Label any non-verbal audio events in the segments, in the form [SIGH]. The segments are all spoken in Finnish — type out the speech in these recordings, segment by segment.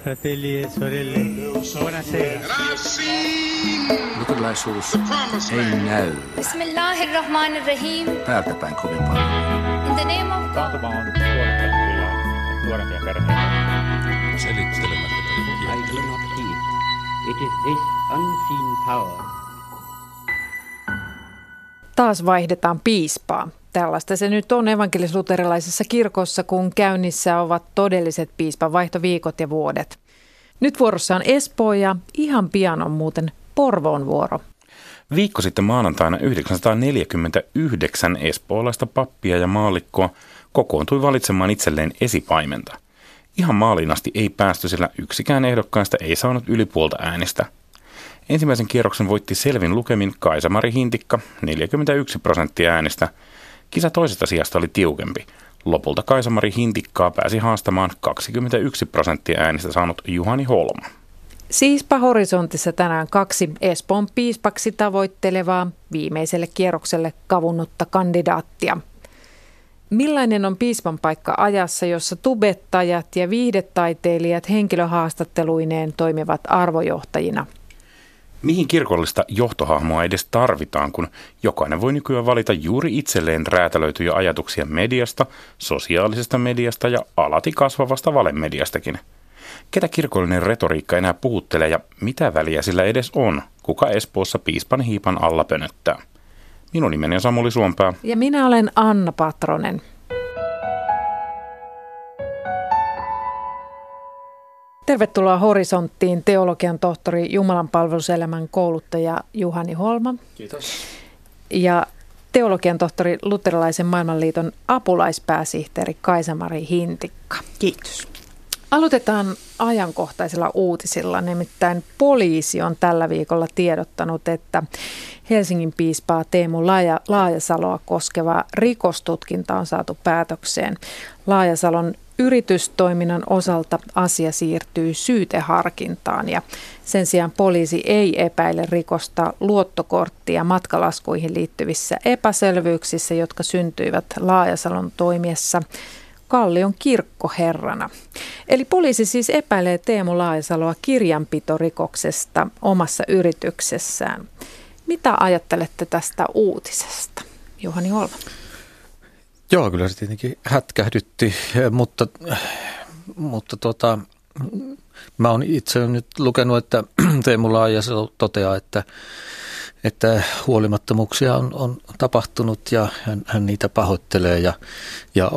fratelli e sorelle, buonasera. Luterilaisuus ei näy Bismillahirrahmanirrahim. päältä päin kovin paljon. In the name of God. On nuorempia perheitä. Selittelemättä I do not heed. It is this unseen power Taas vaihdetaan piispaa. Tällaista se nyt on evankelis-luterilaisessa kirkossa, kun käynnissä ovat todelliset piispan vaihtoviikot ja vuodet. Nyt vuorossa on Espoo ja ihan pian on muuten Porvoon vuoro. Viikko sitten maanantaina 949 espoolaista pappia ja maallikkoa kokoontui valitsemaan itselleen esipaimenta. Ihan maaliin asti ei päästy, sillä yksikään ehdokkaista ei saanut yli puolta äänistä. Ensimmäisen kierroksen voitti selvin lukemin Kaisamari Hintikka 41 prosenttia äänistä. Kisa toisesta sijasta oli tiukempi. Lopulta Kaisamari Hintikkaa pääsi haastamaan 21 prosenttia äänistä saanut Juhani Holma. Siispä horisontissa tänään kaksi Espoon piispaksi tavoittelevaa viimeiselle kierrokselle kavunnutta kandidaattia. Millainen on piispan paikka ajassa, jossa tubettajat ja viihdetaiteilijat henkilöhaastatteluineen toimivat arvojohtajina? Mihin kirkollista johtohahmoa edes tarvitaan, kun jokainen voi nykyään valita juuri itselleen räätälöityjä ajatuksia mediasta, sosiaalisesta mediasta ja alati kasvavasta valemediastakin? Ketä kirkollinen retoriikka enää puhuttelee ja mitä väliä sillä edes on, kuka Espoossa piispan hiipan alla pönöttää? Minun nimeni on Samuli Suompää. Ja minä olen Anna Patronen. Tervetuloa Horisonttiin teologian tohtori Jumalan palveluselämän kouluttaja Juhani Holma. Kiitos. Ja teologian tohtori Luterilaisen maailmanliiton apulaispääsihteeri Kaisamari Hintikka. Kiitos. Aloitetaan ajankohtaisilla uutisilla. Nimittäin poliisi on tällä viikolla tiedottanut, että Helsingin piispaa Teemu Laaja, Laajasaloa koskeva rikostutkinta on saatu päätökseen. Laajasalon yritystoiminnan osalta asia siirtyy syyteharkintaan ja sen sijaan poliisi ei epäile rikosta luottokortti- ja matkalaskuihin liittyvissä epäselvyyksissä, jotka syntyivät Laajasalon toimiessa Kallion kirkkoherrana. Eli poliisi siis epäilee Teemu Laajasaloa kirjanpitorikoksesta omassa yrityksessään. Mitä ajattelette tästä uutisesta, Juhani Holma? Joo, kyllä se tietenkin hätkähdytti, mutta, mutta tota, mä oon itse nyt lukenut, että [CLEARS THROAT] Teemu Laajasalo toteaa, että, että huolimattomuuksia on, on tapahtunut ja hän, hän niitä pahoittelee ja, ja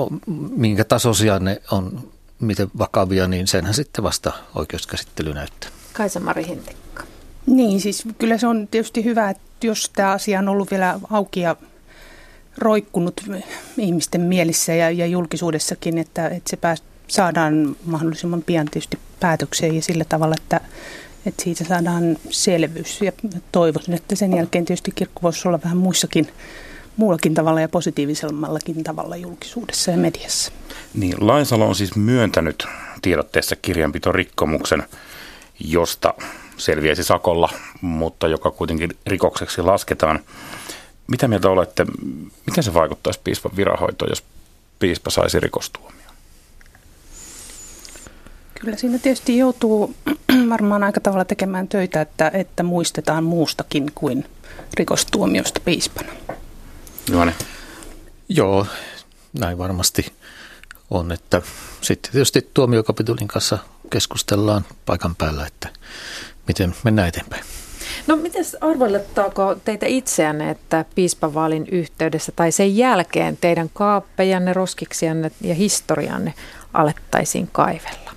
minkä tasoisia ne on, miten vakavia, niin senhän sitten vasta oikeuskäsittely näyttää. Kaisa-Mari Hintikka. Niin, siis kyllä se on tietysti hyvä, että jos tämä asia on ollut vielä auki ja roikkunut ihmisten mielissä ja, ja julkisuudessakin, että, että se pääs, saadaan mahdollisimman pian tietysti päätökseen ja sillä tavalla, että, että siitä saadaan selvyys. Ja toivoisin, että sen jälkeen tietysti kirkko voisi olla vähän muissakin muullakin tavalla ja positiivisemmallakin tavalla julkisuudessa ja mediassa. Niin, Lainsalo on siis myöntänyt tiedotteessa kirjanpitorikkomuksen, josta selviäisi sakolla, mutta joka kuitenkin rikokseksi lasketaan. Mitä mieltä olette, miten se vaikuttaisi piispan viranhoitoon, jos piispa saisi rikostuomion? Kyllä siinä tietysti joutuu [CLEARS THROAT] varmaan aika tavalla tekemään töitä, että, että muistetaan muustakin kuin rikostuomiosta piispana. Juhani. Joo, näin varmasti on, että sitten tietysti tuomiokapitulin kanssa keskustellaan paikan päällä, että miten mennään eteenpäin. No miten arvolettaako teitä itseänne, että piispavaalin yhteydessä tai sen jälkeen teidän kaappejanne, roskiksianne ja historianne alettaisiin kaivella?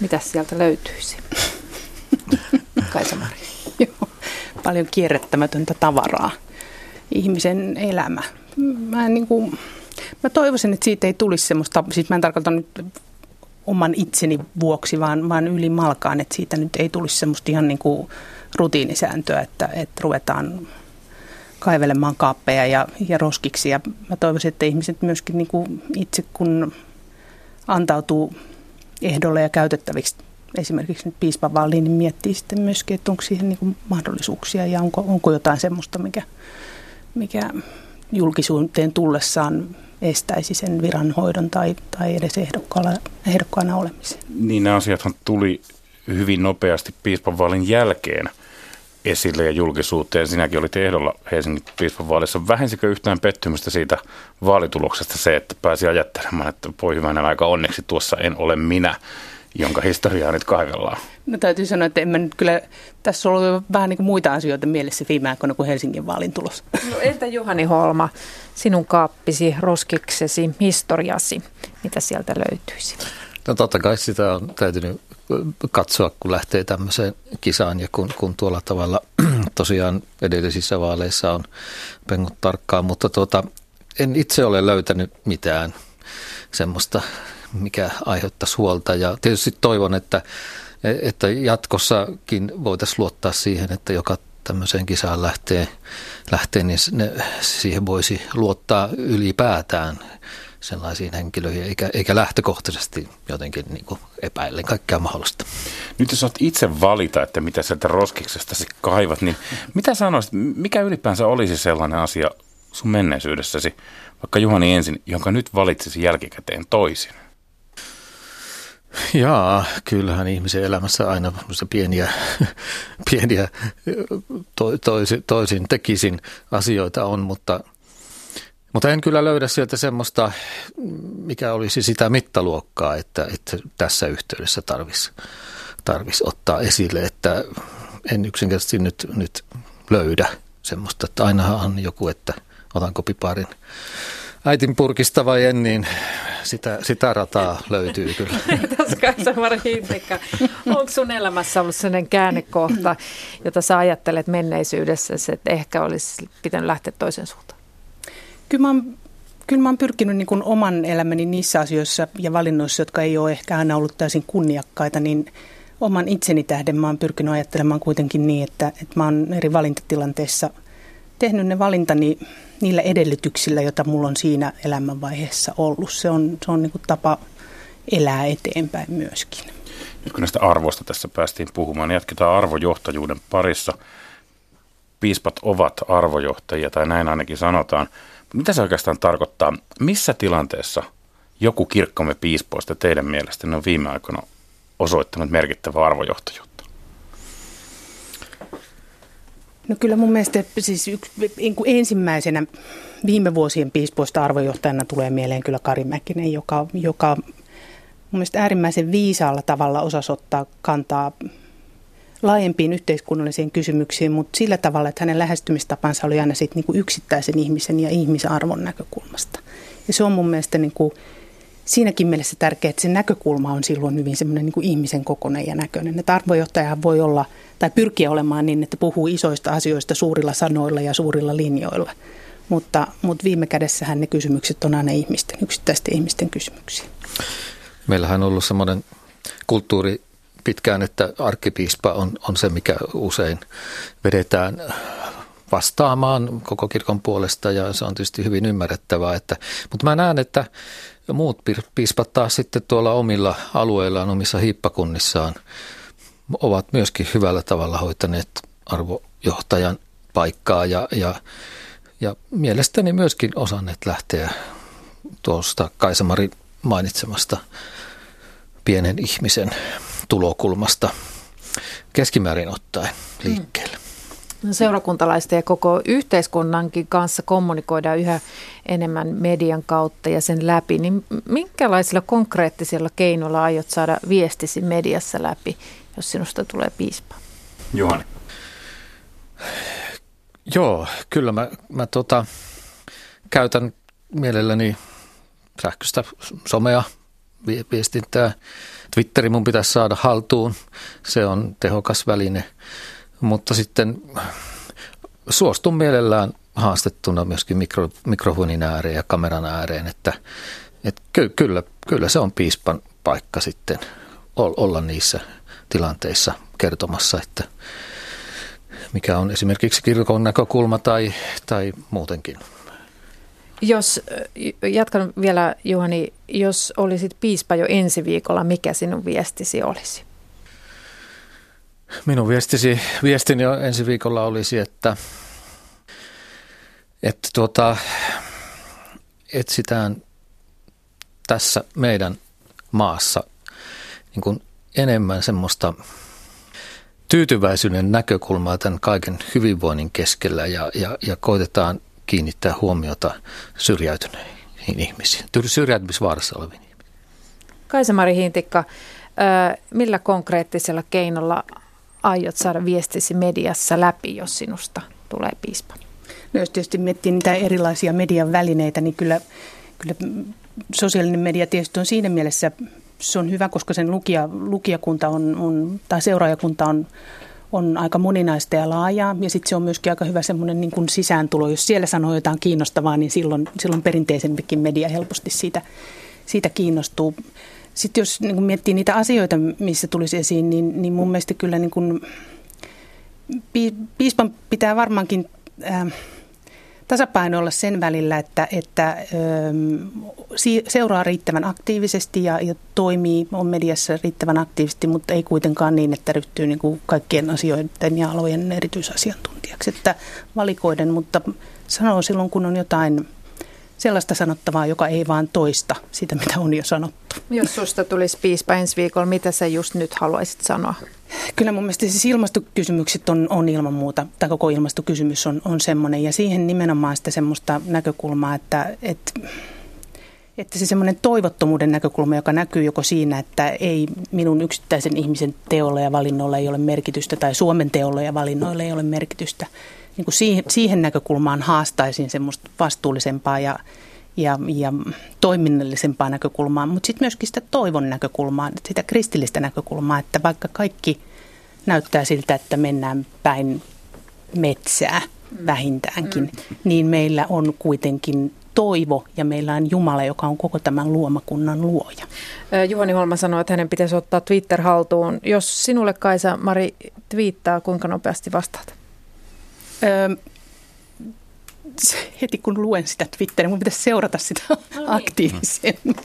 Mitä sieltä löytyisi? [LAUGHS] Kaisa-Mari. Joo, paljon kierrättämätöntä tavaraa. Ihmisen elämä. Mä, niin kuin, mä toivoisin, että siitä ei tulisi semmoista, siis mä en tarkoita nyt oman itseni vuoksi, vaan, vaan yli malkaan, että siitä nyt ei tulisi semmoista ihan niin kuin rutiinisääntöä, että, että ruvetaan kaivelemaan kaappeja ja, ja roskiksi. Ja mä toivoisin, että ihmiset myöskin niin kuin itse kun antautuu ehdolle ja käytettäviksi esimerkiksi nyt piispan niin miettii sitten myöskin, että onko siihen niin kuin mahdollisuuksia ja onko, onko jotain semmoista, mikä, mikä julkisuuteen tullessaan estäisi sen viranhoidon tai, tai edes ehdokkaana olemisen. Niin nämä asiathan tuli hyvin nopeasti piispan vaalin jälkeen esille ja julkisuuteen. Sinäkin olit ehdolla Helsingin piispan vaalissa. Vähensikö yhtään pettymystä siitä vaalituloksesta se, että pääsi ajattelemaan, että voi hyvänen aika onneksi tuossa en ole minä, jonka historiaa nyt kaivellaan? No täytyy sanoa, että en mä nyt kyllä, tässä on ollut vähän niin kuin muita asioita mielessä viime aikoina kuin Helsingin vaalin tulos. No entä Juhani Holma, sinun kaappisi, roskiksesi, historiasi, mitä sieltä löytyisi? No totta kai sitä on täytynyt katsoa, kun lähtee tämmöiseen kisaan. Ja kun, kun tuolla tavalla [CLEARS THROAT] tosiaan edellisissä vaaleissa on pengut tarkkaan, mutta tuota, en itse ole löytänyt mitään semmoista, mikä aiheuttaisi huolta. Ja tietysti toivon, että, että jatkossakin voitaisiin luottaa siihen, että joka tämmöiseen kisaan lähtee, lähtee niin ne, siihen voisi luottaa ylipäätään sellaisiin henkilöihin, eikä, eikä lähtökohtaisesti jotenkin niin kuin epäillen kaikkea mahdollista. Nyt jos olet itse valita, että mitä sieltä roskiksesta kaivat, niin mitä sanoisit, mikä ylipäänsä olisi sellainen asia sun menneisyydessäsi, vaikka Juhani ensin, jonka nyt valitsisi jälkikäteen toisin? Jaa, kyllähän ihmisen elämässä aina pieniä, pieniä to, toisin, toisin tekisin asioita on, mutta – mutta en kyllä löydä sieltä semmoista, mikä olisi sitä mittaluokkaa, että, että tässä yhteydessä tarvitsisi tarvis ottaa esille, että en yksinkertaisesti nyt, nyt löydä semmoista, että ainahan on joku, että otanko piparin äitin purkista vai en, niin sitä, sitä rataa löytyy kyllä. [LAUGHS] Onko sun elämässä ollut sellainen käännekohta, jota sä ajattelet menneisyydessä, että ehkä olisi pitänyt lähteä toisen suuntaan? Kyllä mä oon, kyllä mä oon pyrkinyt niin kuin oman elämäni niissä asioissa ja valinnoissa, jotka ei ole ehkä aina ollut täysin kunniakkaita, niin oman itseni tähden mä oon pyrkinyt ajattelemaan kuitenkin niin, että, että mä oon eri valintatilanteissa tehnyt ne valintani niillä edellytyksillä, joita mulla on siinä elämänvaiheessa ollut. Se on, se on niin kuin tapa elää eteenpäin myöskin. Nyt kun näistä arvoista tässä päästiin puhumaan, niin jatketaan arvojohtajuuden parissa. Piispat ovat arvojohtajia, tai näin ainakin sanotaan. Mitä se oikeastaan tarkoittaa? Missä tilanteessa joku kirkkomme piispoista teidän mielestä on viime aikoina osoittanut merkittävää arvojohtajuutta? No kyllä mun mielestä siis yksi, niin ensimmäisenä viime vuosien piispoista arvojohtajana tulee mieleen kyllä Kari Mäkinen, joka, joka mun mielestä äärimmäisen viisaalla tavalla osasi ottaa kantaa laajempiin yhteiskunnallisiin kysymyksiin, mutta sillä tavalla, että hänen lähestymistapansa oli aina sit niinku yksittäisen ihmisen ja ihmisarvon näkökulmasta. Ja se on mun mielestä niinku siinäkin mielessä tärkeää, että se näkökulma on silloin hyvin semmoinen niinku ihmisen kokoinen ja näköinen. Että arvojohtaja voi olla tai pyrkiä olemaan niin, että puhuu isoista asioista suurilla sanoilla ja suurilla linjoilla. Mutta, mutta viime kädessähän ne kysymykset on aina ihmisten, yksittäisten ihmisten kysymyksiä. Meillähän on ollut semmoinen kulttuuri pitkään, että arkkipiispa on, on se, mikä usein vedetään vastaamaan koko kirkon puolesta ja se on tietysti hyvin ymmärrettävää. Että, mutta mä näen, että muut piispat taas sitten tuolla omilla alueillaan, omissa hiippakunnissaan ovat myöskin hyvällä tavalla hoitaneet arvojohtajan paikkaa ja, ja, ja mielestäni myöskin osanneet lähteä tuosta Kaisamari mainitsemasta pienen ihmisen tulokulmasta keskimäärin ottaen liikkeelle. No, seurakuntalaisten ja koko yhteiskunnankin kanssa kommunikoidaan yhä enemmän median kautta ja sen läpi. Niin minkälaisilla konkreettisilla keinoilla aiot saada viestisi mediassa läpi, jos sinusta tulee piispa? Juhani. Joo, kyllä mä, mä tota, käytän mielelläni sähköistä somea, viestintää Twitteri mun pitäisi saada haltuun, se on tehokas väline, mutta sitten suostun mielellään haastettuna myöskin mikro, mikrofonin ääreen ja kameran ääreen, että, että ky, kyllä, kyllä se on piispan paikka sitten olla niissä tilanteissa kertomassa, että mikä on esimerkiksi kirkon näkökulma tai, tai muutenkin jos, jatkan vielä Juhani, jos olisit piispa jo ensi viikolla, mikä sinun viestisi olisi? Minun viestisi, viestini ensi viikolla olisi, että, että tuota, etsitään tässä meidän maassa niin kuin enemmän semmoista tyytyväisyyden näkökulmaa tämän kaiken hyvinvoinnin keskellä ja, ja, ja koitetaan kiinnittää huomiota syrjäytyneihin ihmisiin, syrjäytymisvaarassa oleviin ihmisiin. Kaisa-Mari Hintikka, millä konkreettisella keinolla aiot saada viestisi mediassa läpi, jos sinusta tulee piispa? No jos tietysti miettii niitä erilaisia median välineitä, niin kyllä, kyllä sosiaalinen media tietysti on siinä mielessä se on hyvä, koska sen lukija, lukijakunta on, on, tai seuraajakunta on, on aika moninaista ja laajaa. Ja sitten se on myöskin aika hyvä semmoinen niin kuin sisääntulo. Jos siellä sanoo jotain kiinnostavaa, niin silloin, silloin perinteisempikin media helposti siitä, siitä kiinnostuu. Sitten jos niin miettii niitä asioita, missä tulisi esiin, niin, niin mun mielestä kyllä niin kuin, piispan pitää varmaankin... Äh, tasapaino olla sen välillä, että, että seuraa riittävän aktiivisesti ja, ja toimii, on mediassa riittävän aktiivisesti, mutta ei kuitenkaan niin, että ryhtyy niin kuin kaikkien asioiden ja alojen erityisasiantuntijaksi. Että valikoiden, mutta sanoo silloin, kun on jotain sellaista sanottavaa, joka ei vaan toista sitä, mitä on jo sanottu. Jos susta tulisi piispa ensi viikolla, mitä sä just nyt haluaisit sanoa? Kyllä mun mielestä siis ilmastokysymykset on, on ilman muuta, tai koko ilmastokysymys on, on semmoinen, ja siihen nimenomaan sitä semmoista näkökulmaa, että, että että se semmoinen toivottomuuden näkökulma, joka näkyy joko siinä, että ei minun yksittäisen ihmisen teolla ja valinnoilla ei ole merkitystä, tai Suomen teolla ja valinnoilla ei ole merkitystä, niin kuin siihen, siihen näkökulmaan haastaisin semmoista vastuullisempaa ja, ja, ja toiminnallisempaa näkökulmaa, mutta sitten myöskin sitä toivon näkökulmaa, sitä kristillistä näkökulmaa, että vaikka kaikki näyttää siltä, että mennään päin metsää vähintäänkin, mm. niin meillä on kuitenkin toivo ja meillä on Jumala, joka on koko tämän luomakunnan luoja. Juhani Holma sanoi, että hänen pitäisi ottaa Twitter haltuun. Jos sinulle Kaisa Mari twiittaa, kuinka nopeasti vastaat? Öö, heti kun luen sitä Twitteriä, mun pitäisi seurata sitä no niin. aktiivisemmin.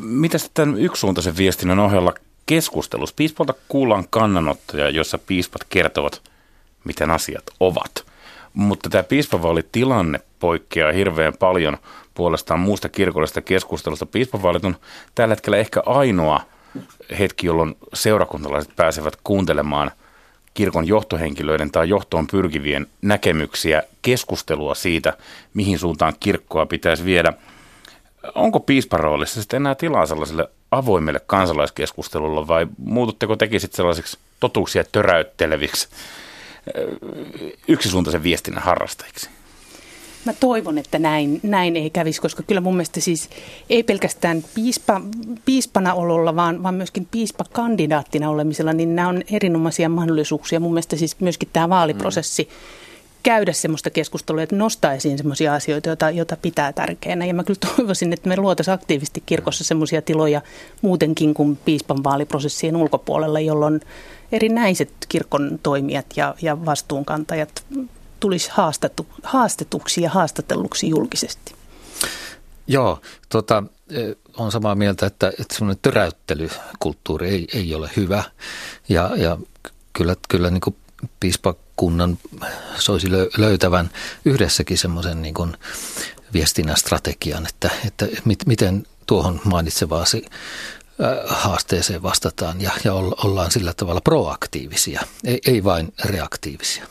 Mitä sitten yksisuuntaisen viestinnän ohella keskustelussa? Piispolta kuullaan kannanottoja, joissa piispat kertovat, miten asiat ovat. Mutta tämä piispavaalitilanne poikkeaa hirveän paljon puolestaan muusta kirkollisesta keskustelusta. Piispavaalit on tällä hetkellä ehkä ainoa hetki, jolloin seurakuntalaiset pääsevät kuuntelemaan – kirkon johtohenkilöiden tai johtoon pyrkivien näkemyksiä, keskustelua siitä, mihin suuntaan kirkkoa pitäisi viedä. Onko piispan roolissa sitten enää tilaa sellaiselle avoimelle kansalaiskeskustelulle vai muututteko tekin sitten sellaisiksi totuuksia töräytteleviksi yksisuuntaisen viestinnän harrastajiksi? Mä toivon, että näin, näin ei kävisi, koska kyllä mun mielestä siis ei pelkästään piispa, piispana ololla, vaan, vaan myöskin piispakandidaattina olemisella, niin nämä on erinomaisia mahdollisuuksia. Mun mielestä siis myöskin tämä vaaliprosessi mm. käydä semmoista keskustelua, että nostaa esiin semmoisia asioita, joita, joita pitää tärkeänä. Ja mä kyllä toivoisin, että me luotaisiin aktiivisesti kirkossa semmoisia tiloja muutenkin kuin piispan vaaliprosessien ulkopuolella, jolloin erinäiset kirkon toimijat ja, ja vastuunkantajat tulisi haastetu, haastetuksi ja haastatelluksi julkisesti? Joo, tota, e, on samaa mieltä, että, että semmoinen töräyttelykulttuuri ei, ei ole hyvä. Ja, ja kyllä, kyllä niin kuin piispakunnan soisi löytävän yhdessäkin semmoisen niin kuin viestinnän strategian, että, että mit, miten tuohon mainitsevaasi haasteeseen vastataan ja, ja ollaan sillä tavalla proaktiivisia, ei, ei vain reaktiivisia.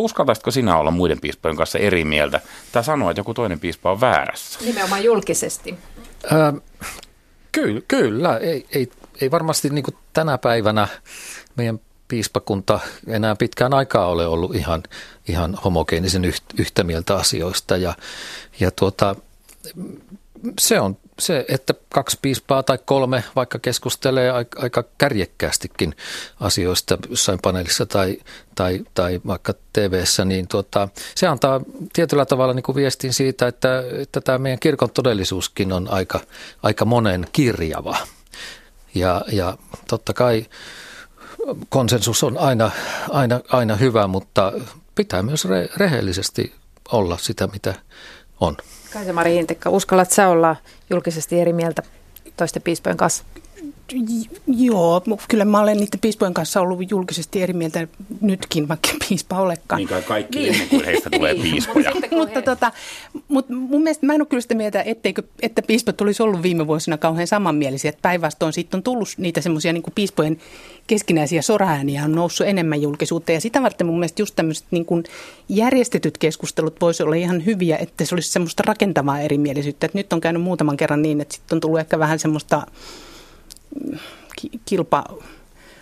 Uskaltaisitko sinä olla muiden piispojen kanssa eri mieltä tai sanoa, että joku toinen piispa on väärässä? Nimenomaan julkisesti. Ö, kyllä, kyllä. Ei, ei, ei varmasti niin tänä päivänä meidän piispakunta enää pitkään aikaa ole ollut ihan, ihan homogeenisen yhtä mieltä asioista. Ja, ja tuota, se on se, että kaksi piispaa tai kolme vaikka keskustelee aika kärjekkäästikin asioista jossain paneelissa tai, tai, tai vaikka tv niin tuota, se antaa tietyllä tavalla niin kuin viestin siitä, että, että tämä meidän kirkon todellisuuskin on aika, aika monen kirjava. Ja, ja totta kai konsensus on aina, aina, aina hyvä, mutta pitää myös re, rehellisesti olla sitä, mitä on. Kaisa-Mari Hintekka, uskallat sä olla julkisesti eri mieltä toisten piispojen kanssa? Joo, kyllä mä olen niiden piispojen kanssa ollut julkisesti eri mieltä nytkin, vaikka piispa olekaan. Niin kai kaikki niin. ennen kuin heistä tulee piispoja. mutta tota, mut mun mielestä mä en ole kyllä sitä mieltä, etteikö, että piispat olisi ollut viime vuosina kauhean samanmielisiä. Että päinvastoin siitä on tullut niitä semmoisia niin piispojen keskinäisiä soraääniä on noussut enemmän julkisuutta. Ja sitä varten mun mielestä just tämmöiset niin kuin järjestetyt keskustelut voisi olla ihan hyviä, että se olisi semmoista rakentavaa erimielisyyttä. Että nyt on käynyt muutaman kerran niin, että sitten on tullut ehkä vähän semmoista kilpa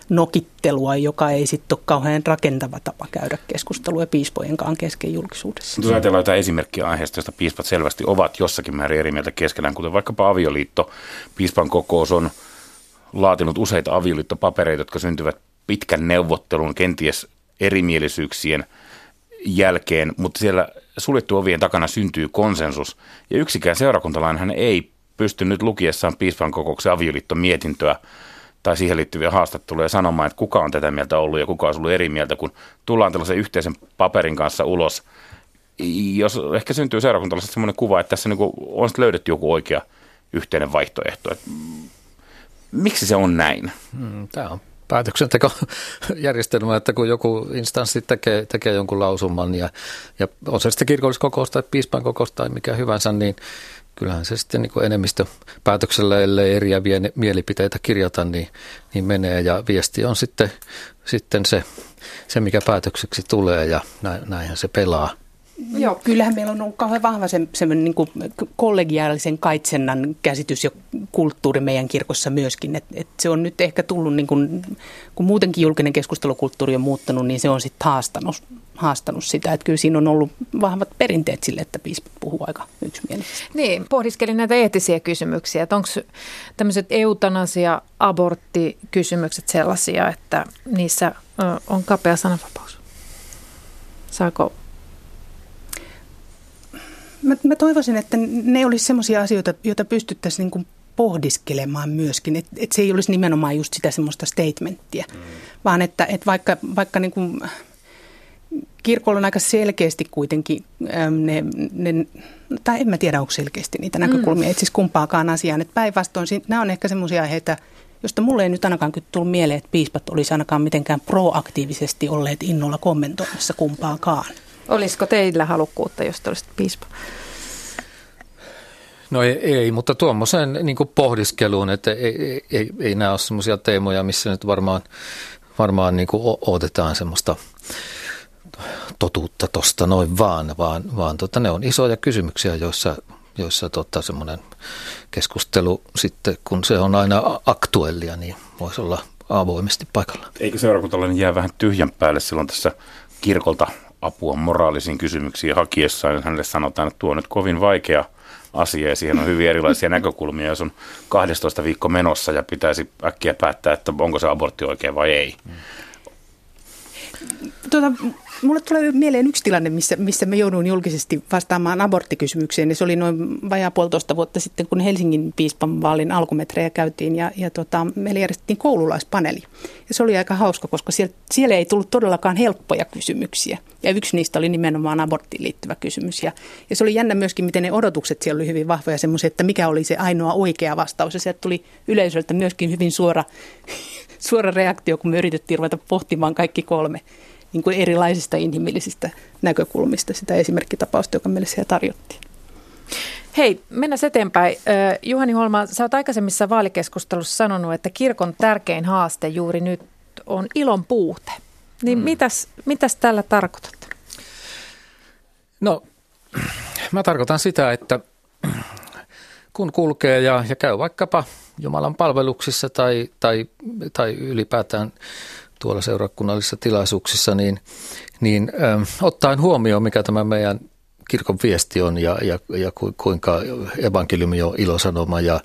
nokittelua, joka ei sitten ole kauhean rakentava tapa käydä keskustelua piispojenkaan kesken julkisuudessa. Jos ajatellaan jotain esimerkkiä aiheesta, josta piispat selvästi ovat jossakin määrin eri mieltä keskenään, kuten vaikkapa avioliitto. Piispan kokous on laatinut useita avioliittopapereita, jotka syntyvät pitkän neuvottelun, kenties erimielisyyksien jälkeen, mutta siellä suljettu ovien takana syntyy konsensus. Ja yksikään seurakuntalainen ei pystynyt lukiessaan piispan kokouksen avioliittomietintöä tai siihen liittyviä haastatteluja sanomaan, että kuka on tätä mieltä ollut ja kuka on ollut eri mieltä, kun tullaan tällaisen yhteisen paperin kanssa ulos. Jos ehkä syntyy seurakuntalaisesta sellainen kuva, että tässä niin on löydetty joku oikea yhteinen vaihtoehto. Että miksi se on näin? Hmm, Tämä on päätöksentekojärjestelmä, että kun joku instanssi tekee, tekee jonkun lausuman ja, ja on se sitten kirkolliskokous tai piispan kokous tai mikä hyvänsä, niin kyllähän se sitten niin enemmistö päätöksellä, ellei eriäviä mielipiteitä kirjata, niin, niin menee ja viesti on sitten, sitten se, se, mikä päätökseksi tulee ja näinhän se pelaa. Joo, kyllähän meillä on ollut kauhean vahva se, semmoinen niin kuin kollegiaalisen kaitsennan käsitys ja kulttuuri meidän kirkossa myöskin. Et, et se on nyt ehkä tullut, niin kuin, kun muutenkin julkinen keskustelukulttuuri on muuttanut, niin se on sitten haastanut, haastanut sitä. Että kyllä siinä on ollut vahvat perinteet sille, että piispa puhuu aika yksimielisesti. Niin, pohdiskelin näitä eettisiä kysymyksiä. Että onko tämmöiset eutanasia, aborttikysymykset sellaisia, että niissä on kapea sananvapaus? Saako Mä, mä toivoisin, että ne olisi sellaisia asioita, joita pystyttäisiin niin pohdiskelemaan myöskin, että et se ei olisi nimenomaan just sitä semmoista statementtia, mm. vaan että et vaikka, vaikka niin kuin, kirkolla on aika selkeästi kuitenkin ne, ne, tai en mä tiedä, onko selkeästi niitä näkökulmia, mm. itse kumpaakaan asiaan, että päinvastoin nämä on ehkä semmoisia aiheita, josta mulle ei nyt ainakaan tullut mieleen, että piispat olisi ainakaan mitenkään proaktiivisesti olleet innolla kommentoimassa kumpaakaan. Olisiko teillä halukkuutta, jos te olisitte piispa? No ei, ei mutta tuommoiseen niin pohdiskeluun, että ei, ei, ei, ei nämä ole semmoisia teemoja, missä nyt varmaan, varmaan niin odotetaan semmoista totuutta tuosta noin vaan, vaan, vaan tota, ne on isoja kysymyksiä, joissa, joissa tota, semmoinen keskustelu sitten, kun se on aina aktuellia, niin voisi olla avoimesti paikalla. Eikö seurakuntalainen jää vähän tyhjän päälle silloin tässä kirkolta apua moraalisiin kysymyksiin hakiessaan. Hänelle sanotaan, että tuo on nyt kovin vaikea asia ja siihen on hyvin erilaisia näkökulmia, jos on 12 viikko menossa ja pitäisi äkkiä päättää, että onko se abortti oikein vai ei. Tuota, Mulle tulee mieleen yksi tilanne, missä, missä me joudun julkisesti vastaamaan aborttikysymykseen. Ja se oli noin vajaa puolitoista vuotta sitten, kun Helsingin piispan vaalin alkumetrejä käytiin ja, ja tota, meillä järjestettiin koululaispaneeli. Ja se oli aika hauska, koska siellä, siellä ei tullut todellakaan helppoja kysymyksiä. Ja yksi niistä oli nimenomaan aborttiin liittyvä kysymys. Ja, ja se oli jännä myöskin, miten ne odotukset siellä oli hyvin vahvoja semmoisia, että mikä oli se ainoa oikea vastaus. Ja sieltä tuli yleisöltä myöskin hyvin suora, suora reaktio, kun me yritettiin ruveta pohtimaan kaikki kolme niin kuin erilaisista inhimillisistä näkökulmista sitä esimerkkitapausta, joka meille siellä tarjottiin. Hei, mennään eteenpäin. Juhani Holma, sä oot aikaisemmissa vaalikeskustelussa sanonut, että kirkon tärkein haaste juuri nyt on ilon puute. Niin mm. mitäs, mitäs tällä tarkoitat? No, mä tarkoitan sitä, että kun kulkee ja, ja käy vaikkapa Jumalan palveluksissa tai, tai, tai ylipäätään tuolla seurakunnallisissa tilaisuuksissa, niin, niin äh, ottaen huomioon, mikä tämä meidän kirkon viesti on ja, ja, ja kuinka evankeliumi on ilosanoma ja,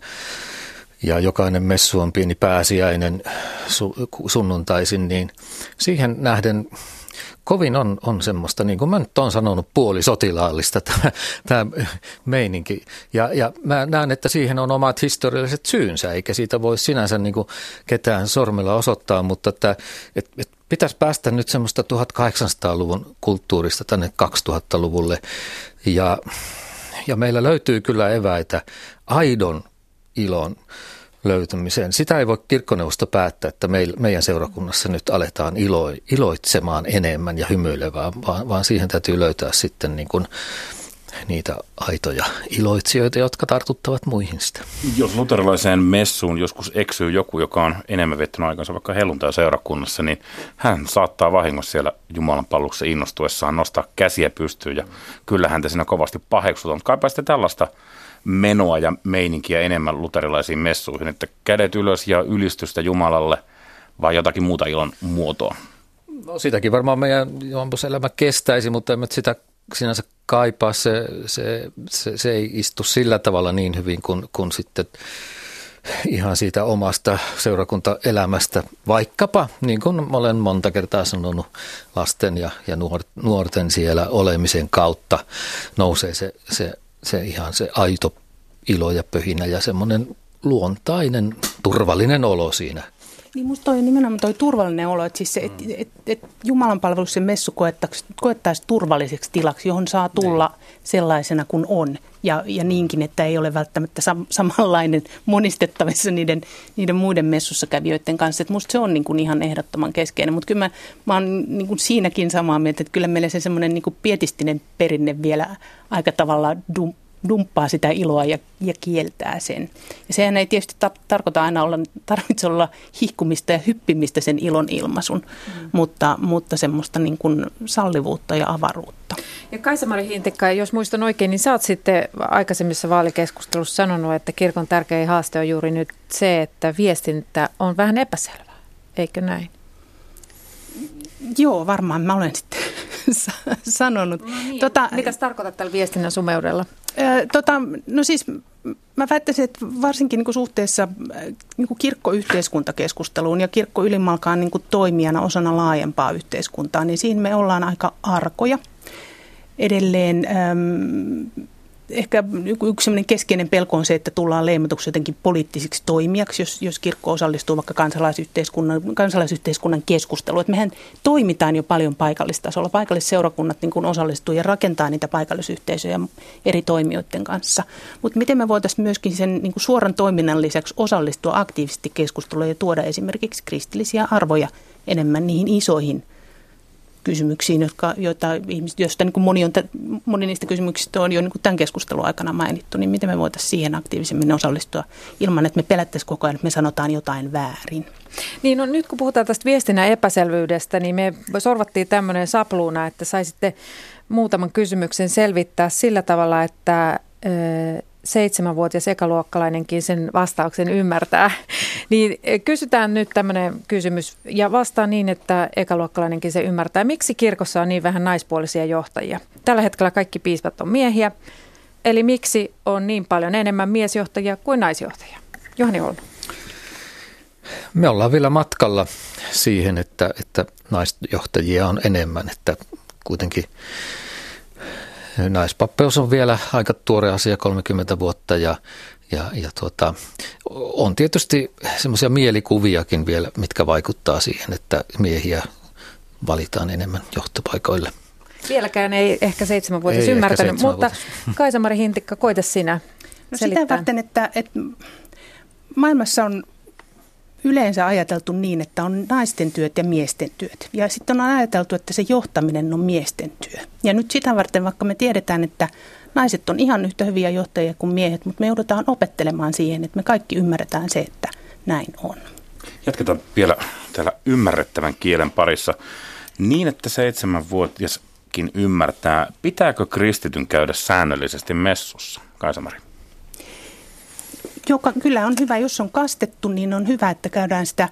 ja jokainen messu on pieni pääsiäinen su, sunnuntaisin, niin siihen nähden kovin on, on semmoista, niin kuin mä nyt olen sanonut, puolisotilaallista [LAUGHS] tämä, tämä meininki. Ja, ja mä näen, että siihen on omat historialliset syynsä, eikä siitä voi sinänsä niin kuin ketään sormella osoittaa, mutta että, että, että pitäisi päästä nyt semmoista 1800-luvun kulttuurista tänne 2000-luvulle. Ja, ja meillä löytyy kyllä eväitä aidon ilon löytymiseen. Sitä ei voi kirkkoneuvosto päättää, että meidän seurakunnassa nyt aletaan ilo, iloitsemaan enemmän ja hymyilevää, vaan, vaan siihen täytyy löytää sitten niin kuin niitä aitoja iloitsijoita, jotka tartuttavat muihin sitä. Jos luterilaiseen messuun joskus eksyy joku, joka on enemmän viettänyt aikansa vaikka helluntai seurakunnassa, niin hän saattaa vahingossa siellä Jumalan palveluksessa innostuessaan nostaa käsiä pystyyn ja kyllä häntä siinä kovasti paheksutaan. Mutta kaipa sitten tällaista menoa ja meininkiä enemmän luterilaisiin messuihin, että kädet ylös ja ylistystä Jumalalle vai jotakin muuta ilon muotoa? No sitäkin varmaan meidän elämä kestäisi, mutta emme sitä sinänsä kaipaa. Se, se, se, se ei istu sillä tavalla niin hyvin kuin, kuin sitten ihan siitä omasta seurakuntaelämästä, vaikkapa, niin kuin olen monta kertaa sanonut, lasten ja, ja nuorten siellä olemisen kautta nousee se, se se ihan se aito ilo ja pöhinä ja semmoinen luontainen, turvallinen olo siinä. Niin musta toi nimenomaan toi turvallinen olo, että siis se, et, et, et Jumalan palveluksen messu koettaisiin turvalliseksi tilaksi, johon saa tulla ne. Niin. sellaisena kuin on. Ja, ja niinkin, että ei ole välttämättä sam, samanlainen monistettavissa niiden, niiden muiden messussa kävijöiden kanssa. Että musta se on niin kuin ihan ehdottoman keskeinen. Mutta kyllä mä, mä oon niin kuin siinäkin samaa mieltä, että kyllä meillä se semmoinen niin pietistinen perinne vielä aika tavalla dum, dumppaa sitä iloa ja, ja kieltää sen. Ja sehän ei tietysti ta- tarkoita aina olla, tarvitse olla hihkumista ja hyppimistä sen ilon ilmaisun, mm. mutta, mutta semmoista niin kuin sallivuutta ja avaruutta. Ja Kaisa-Mari Hintikka, jos muistan oikein, niin sä oot sitten aikaisemmissa vaalikeskustelussa sanonut, että kirkon tärkein haaste on juuri nyt se, että viestintä on vähän epäselvää, eikö näin? Joo, varmaan mä olen sitten [LAUGHS] sanonut. No niin. tota, Mitä tarkoitat tällä viestinnän sumeudella? tota, no siis mä väittäisin, että varsinkin niin kuin suhteessa niin kuin kirkkoyhteiskuntakeskusteluun ja kirkko ylimalkaan niin kuin toimijana osana laajempaa yhteiskuntaa, niin siinä me ollaan aika arkoja. Edelleen äm, ehkä yksi keskeinen pelko on se, että tullaan leimatuksi jotenkin poliittisiksi toimijaksi, jos, jos kirkko osallistuu vaikka kansalaisyhteiskunnan, kansalaisyhteiskunnan keskusteluun. Että mehän toimitaan jo paljon paikallistasolla. Paikallisseurakunnat niin kuin osallistuu ja rakentaa niitä paikallisyhteisöjä eri toimijoiden kanssa. Mutta miten me voitaisiin myöskin sen niin kuin suoran toiminnan lisäksi osallistua aktiivisesti keskusteluun ja tuoda esimerkiksi kristillisiä arvoja enemmän niihin isoihin kysymyksiin, jotka, joita ihmiset, joista niin kuin moni, on, moni niistä kysymyksistä on jo niin kuin tämän keskustelun aikana mainittu, niin miten me voitaisiin siihen aktiivisemmin osallistua ilman, että me pelättäisiin koko ajan, että me sanotaan jotain väärin. Niin no, nyt kun puhutaan tästä viestinnän epäselvyydestä, niin me sorvattiin tämmöinen sapluuna, että saisitte muutaman kysymyksen selvittää sillä tavalla, että seitsemänvuotias ekaluokkalainenkin sen vastauksen ymmärtää. [LAUGHS] Niin eh, kysytään nyt tämmöinen kysymys ja vastaan niin, että ekaluokkalainenkin se ymmärtää. Miksi kirkossa on niin vähän naispuolisia johtajia? Tällä hetkellä kaikki piispat on miehiä, eli miksi on niin paljon enemmän miesjohtajia kuin naisjohtajia? Johani Holm. Me ollaan vielä matkalla siihen, että, että naisjohtajia on enemmän, että kuitenkin – naispappeus on vielä aika tuore asia, 30 vuotta ja, ja, ja tuota, on tietysti semmoisia mielikuviakin vielä, mitkä vaikuttaa siihen, että miehiä valitaan enemmän johtopaikoille. Vieläkään ei ehkä seitsemänvuotias ei ymmärtänyt, ehkä mutta Kaisa-Mari Hintikka, koita sinä no sitä varten, että, että maailmassa on yleensä ajateltu niin, että on naisten työt ja miesten työt. Ja sitten on ajateltu, että se johtaminen on miesten työ. Ja nyt sitä varten, vaikka me tiedetään, että naiset on ihan yhtä hyviä johtajia kuin miehet, mutta me joudutaan opettelemaan siihen, että me kaikki ymmärretään se, että näin on. Jatketaan vielä täällä ymmärrettävän kielen parissa. Niin, että seitsemänvuotiaskin ymmärtää, pitääkö kristityn käydä säännöllisesti messussa? Kaisamari joka kyllä on hyvä, jos on kastettu, niin on hyvä, että käydään sitä,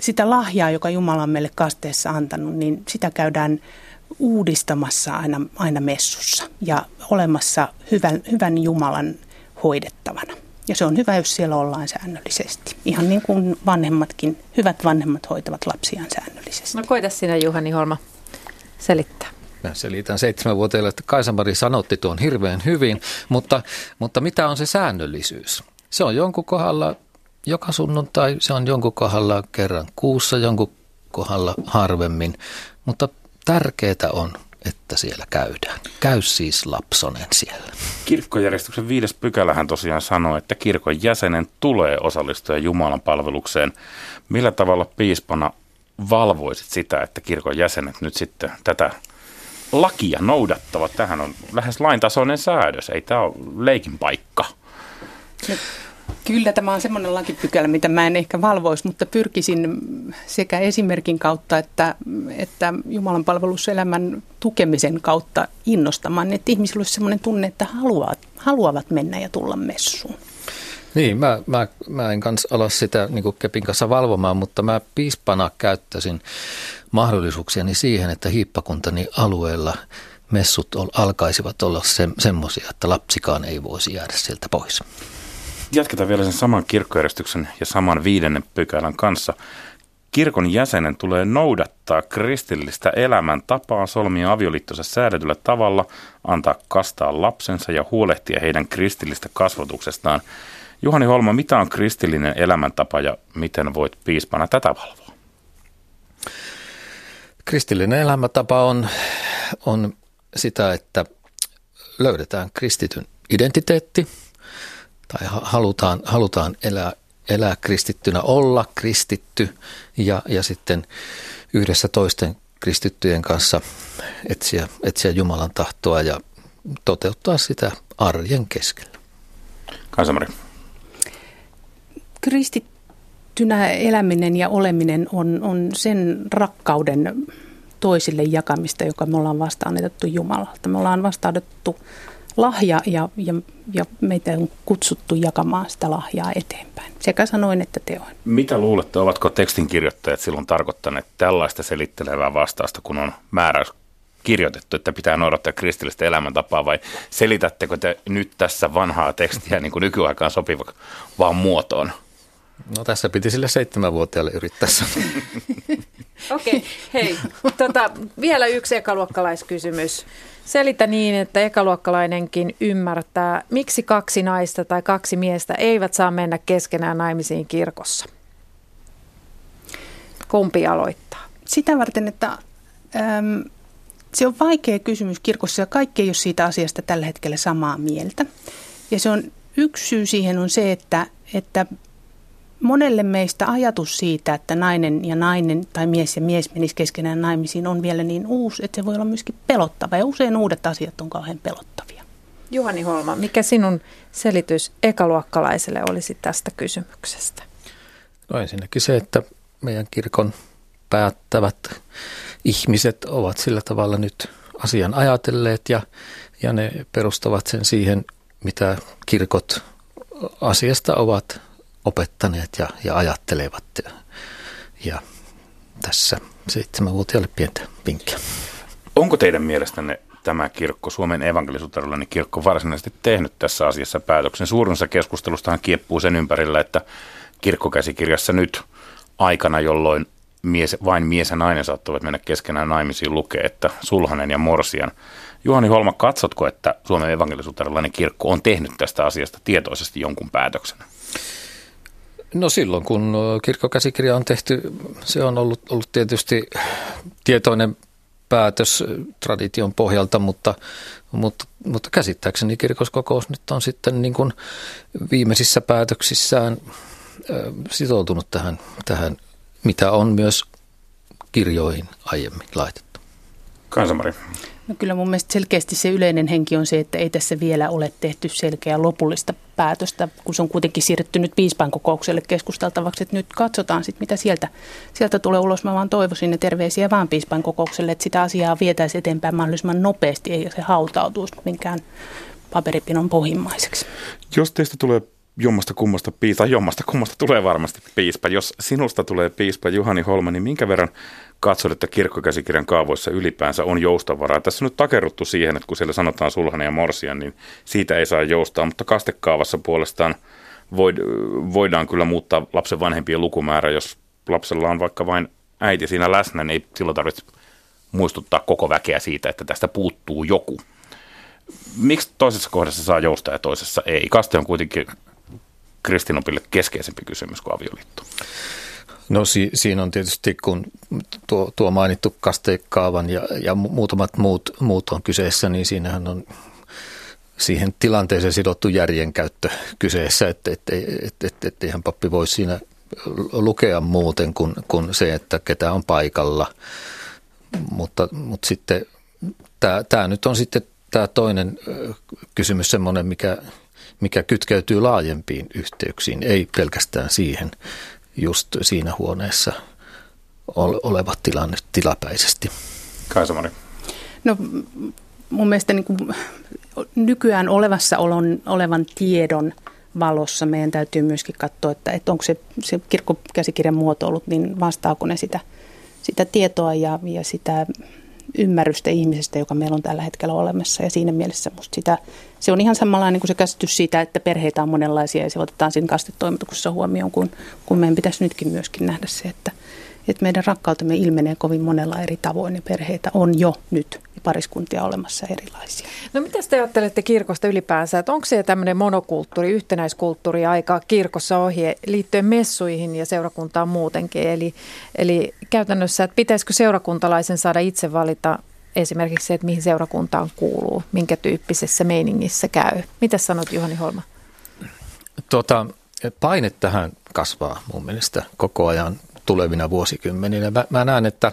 sitä lahjaa, joka Jumala on meille kasteessa antanut, niin sitä käydään uudistamassa aina, aina messussa ja olemassa hyvän, hyvän Jumalan hoidettavana. Ja se on hyvä, jos siellä ollaan säännöllisesti. Ihan niin kuin vanhemmatkin, hyvät vanhemmat hoitavat lapsiaan säännöllisesti. No koita sinä Juhani Holma selittää. Mä selitän seitsemänvuotiaille, että Kaisamari sanotti tuon hirveän hyvin, mutta, mutta mitä on se säännöllisyys? Se on jonkun kohdalla joka sunnuntai, se on jonkun kohdalla kerran kuussa, jonkun kohdalla harvemmin, mutta tärkeää on että siellä käydään. Käy siis Lapsonen siellä. Kirkkojärjestyksen viides pykälähän tosiaan sanoo, että kirkon jäsenen tulee osallistua Jumalan palvelukseen. Millä tavalla piispana valvoisit sitä, että kirkon jäsenet nyt sitten tätä lakia noudattavat? Tähän on lähes laintasoinen säädös, ei tämä ole leikin paikka. Kyllä tämä on semmoinen lakipykälä, mitä mä en ehkä valvoisi, mutta pyrkisin sekä esimerkin kautta että, että Jumalan palveluselämän tukemisen kautta innostamaan, että ihmisillä olisi semmoinen tunne, että haluavat, haluavat mennä ja tulla messuun. Niin, mä, mä, mä en kanssa ala sitä niin Kepin kanssa valvomaan, mutta mä piispana käyttäisin mahdollisuuksiani siihen, että hiippakuntani alueella messut alkaisivat olla se, semmoisia, että lapsikaan ei voisi jäädä sieltä pois. Jatketaan vielä sen saman kirkkojärjestyksen ja saman viidennen pykälän kanssa. Kirkon jäsenen tulee noudattaa kristillistä elämäntapaa solmia avioliittonsa säädetyllä tavalla, antaa kastaa lapsensa ja huolehtia heidän kristillistä kasvatuksestaan. Juhani Holma, mitä on kristillinen elämäntapa ja miten voit piispana tätä valvoa? Kristillinen elämäntapa on, on sitä, että löydetään kristityn identiteetti – tai halutaan, halutaan elää, elää kristittynä, olla kristitty ja, ja sitten yhdessä toisten kristittyjen kanssa etsiä, etsiä Jumalan tahtoa ja toteuttaa sitä arjen keskellä. Kansamari. Kristittynä eläminen ja oleminen on, on sen rakkauden toisille jakamista, joka me ollaan vastaanotettu Jumalalta. Me ollaan vastaanotettu lahja ja, ja, ja meitä on kutsuttu jakamaan sitä lahjaa eteenpäin, sekä sanoin että teoin. Mitä luulette, ovatko tekstinkirjoittajat silloin tarkoittaneet tällaista selittelevää vastausta, kun on määräys kirjoitettu, että pitää noudattaa kristillistä elämäntapaa vai selitättekö te nyt tässä vanhaa tekstiä niin kuin nykyaikaan sopivaan muotoon? No tässä piti sille seitsemänvuotiaalle yrittää [LAUGHS] Okei, okay, hei. Tota, vielä yksi ekaluokkalaiskysymys. Selitä niin, että ekaluokkalainenkin ymmärtää, miksi kaksi naista tai kaksi miestä eivät saa mennä keskenään naimisiin kirkossa. Kumpi aloittaa? Sitä varten, että äm, se on vaikea kysymys kirkossa ja kaikki ei ole siitä asiasta tällä hetkellä samaa mieltä. Ja se on yksi syy siihen on se, että, että monelle meistä ajatus siitä, että nainen ja nainen tai mies ja mies menisi keskenään naimisiin on vielä niin uusi, että se voi olla myöskin pelottava. Ja usein uudet asiat on kauhean pelottavia. Juhani Holma, mikä sinun selitys ekaluokkalaiselle olisi tästä kysymyksestä? No ensinnäkin se, että meidän kirkon päättävät ihmiset ovat sillä tavalla nyt asian ajatelleet ja, ja ne perustavat sen siihen, mitä kirkot asiasta ovat opettaneet ja, ja ajattelevat. Ja tässä seitsemänvuotiaalle pientä vinkkiä. Onko teidän mielestänne tämä kirkko, Suomen evankelisuuterilainen kirkko, varsinaisesti tehnyt tässä asiassa päätöksen? Suurin osa keskustelustahan kieppuu sen ympärillä, että kirkkokäsikirjassa nyt aikana, jolloin mies, vain mies ja nainen saattavat mennä keskenään naimisiin, lukee, että sulhanen ja morsian. Juhani Holma, katsotko, että Suomen evankelisuuterilainen kirkko on tehnyt tästä asiasta tietoisesti jonkun päätöksen? No silloin, kun kirkkokäsikirja on tehty, se on ollut, ollut tietysti tietoinen päätös tradition pohjalta, mutta, mutta, mutta käsittääkseni kirkoskokous nyt on sitten niin kuin viimeisissä päätöksissään sitoutunut tähän, tähän, mitä on myös kirjoihin aiemmin laitettu. Kansamari. No kyllä mun mielestä selkeästi se yleinen henki on se, että ei tässä vielä ole tehty selkeää lopullista päätöstä, kun se on kuitenkin siirretty nyt piispan kokoukselle keskusteltavaksi, että nyt katsotaan sitten, mitä sieltä, sieltä tulee ulos. Mä vaan toivoisin ne terveisiä vaan piispan kokoukselle, että sitä asiaa vietäisi eteenpäin mahdollisimman nopeasti, eikä se hautautuisi minkään paperipinon pohjimmaiseksi. Jos teistä tulee jommasta kummasta piispa, jommasta kummasta tulee varmasti piispa. Jos sinusta tulee piispa Juhani Holma, niin minkä verran katsot, että kirkkokäsikirjan kaavoissa ylipäänsä on joustavaraa? Tässä on nyt takerruttu siihen, että kun siellä sanotaan sulhanen ja morsian, niin siitä ei saa joustaa, mutta kastekaavassa puolestaan voidaan kyllä muuttaa lapsen vanhempien lukumäärä, jos lapsella on vaikka vain äiti siinä läsnä, niin silloin tarvitse muistuttaa koko väkeä siitä, että tästä puuttuu joku. Miksi toisessa kohdassa saa joustaa ja toisessa ei? Kaste on kuitenkin kristinopille keskeisempi kysymys kuin avioliitto. No si, siinä on tietysti, kun tuo, tuo mainittu kastekaavan ja, ja muutamat muut, muut on kyseessä, niin siinähän on siihen tilanteeseen sidottu järjen käyttö kyseessä, että et, et, et, et, et, eihän pappi voi siinä lukea muuten kuin, kuin se, että ketä on paikalla. Mutta, mutta sitten tämä nyt on sitten tämä toinen kysymys semmoinen, mikä, mikä kytkeytyy laajempiin yhteyksiin, ei pelkästään siihen just siinä huoneessa oleva tilanne tilapäisesti. Kaisamari. No mun mielestä niin kuin nykyään olevassa olon, olevan tiedon valossa meidän täytyy myöskin katsoa, että, että onko se, se kirkkokäsikirjan muotoilut, niin vastaako ne sitä, sitä tietoa ja, ja sitä ymmärrystä ihmisestä, joka meillä on tällä hetkellä olemassa. Ja siinä mielessä musta sitä, se on ihan samanlainen kuin se käsitys siitä, että perheitä on monenlaisia ja se otetaan siinä kastetoimituksessa huomioon, kun, kun meidän pitäisi nytkin myöskin nähdä se, että, että meidän rakkautemme ilmenee kovin monella eri tavoin ja perheitä on jo nyt ja pariskuntia olemassa erilaisia. No mitä te ajattelette kirkosta ylipäänsä, että onko se tämmöinen monokulttuuri, yhtenäiskulttuuri aika kirkossa ohi liittyen messuihin ja seurakuntaan muutenkin? Eli, eli käytännössä, että pitäisikö seurakuntalaisen saada itse valita esimerkiksi se, että mihin seurakuntaan kuuluu, minkä tyyppisessä meiningissä käy. Mitä sanot Juhani Holma? Tota, paine tähän kasvaa mun mielestä koko ajan tulevina vuosikymmeninä. Mä, mä näen, että,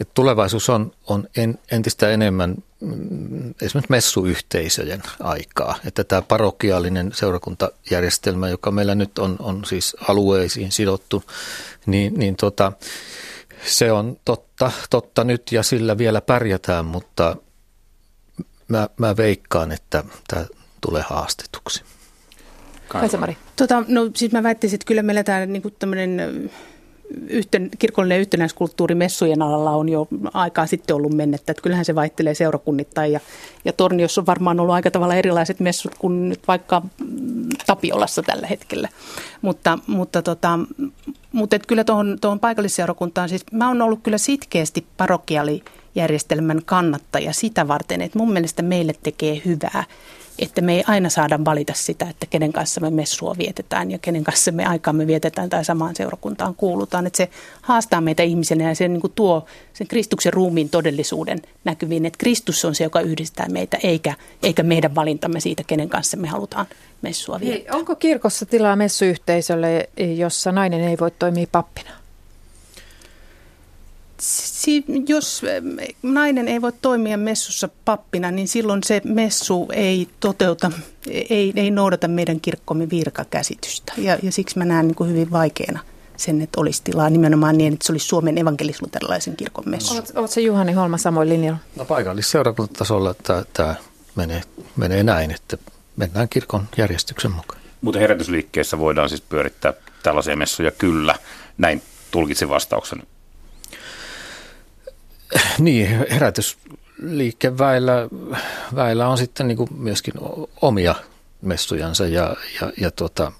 että tulevaisuus on, on en, entistä enemmän mm, esimerkiksi messuyhteisöjen aikaa. Että tämä parokiaalinen seurakuntajärjestelmä, joka meillä nyt on, on siis alueisiin sidottu, niin, niin tota, se on totta, totta nyt ja sillä vielä pärjätään, mutta mä, mä veikkaan, että tämä tulee haastetuksi. Kaisa-Mari. Tota, no siis mä väittäisin, että kyllä meillä tämä niin tämmöinen yhten, kirkollinen yhtenäiskulttuuri messujen alalla on jo aikaa sitten ollut mennettä. Että kyllähän se vaihtelee seurakunnittain ja, ja Torniossa on varmaan ollut aika tavalla erilaiset messut kuin nyt vaikka Tapiolassa tällä hetkellä. Mutta, mutta, tota, mutta et kyllä tuohon, tuohon paikallisseurakuntaan, siis mä oon ollut kyllä sitkeästi parokiaalijärjestelmän kannattaja sitä varten, että mun mielestä meille tekee hyvää että me ei aina saada valita sitä, että kenen kanssa me messua vietetään ja kenen kanssa me aikaamme vietetään tai samaan seurakuntaan kuulutaan. Että se haastaa meitä ihmisenä ja se niin kuin tuo sen Kristuksen ruumiin todellisuuden näkyviin, että Kristus on se, joka yhdistää meitä, eikä, eikä meidän valintamme siitä, kenen kanssa me halutaan messua viettää. Onko kirkossa tilaa messuyhteisölle, jossa nainen ei voi toimia pappina? Si- jos eh, nainen ei voi toimia messussa pappina, niin silloin se messu ei toteuta, ei, ei noudata meidän kirkkomme virkakäsitystä. Ja, ja siksi mä näen niin kuin hyvin vaikeana sen, että olisi tilaa nimenomaan niin, että se olisi Suomen evankelisluterilaisen kirkon messu. Oletko se Juhani Holma samoin linjalla? No paikallisseurakuntatasolla tämä, tämä menee, menee näin, että mennään kirkon järjestyksen mukaan. Mutta herätysliikkeessä voidaan siis pyörittää tällaisia messuja kyllä. Näin tulkitsin vastauksen [CLEARS THROAT] Niin, herätysliikkeen väillä, väillä on sitten niin kuin myöskin omia messujansa ja, ja, ja tota,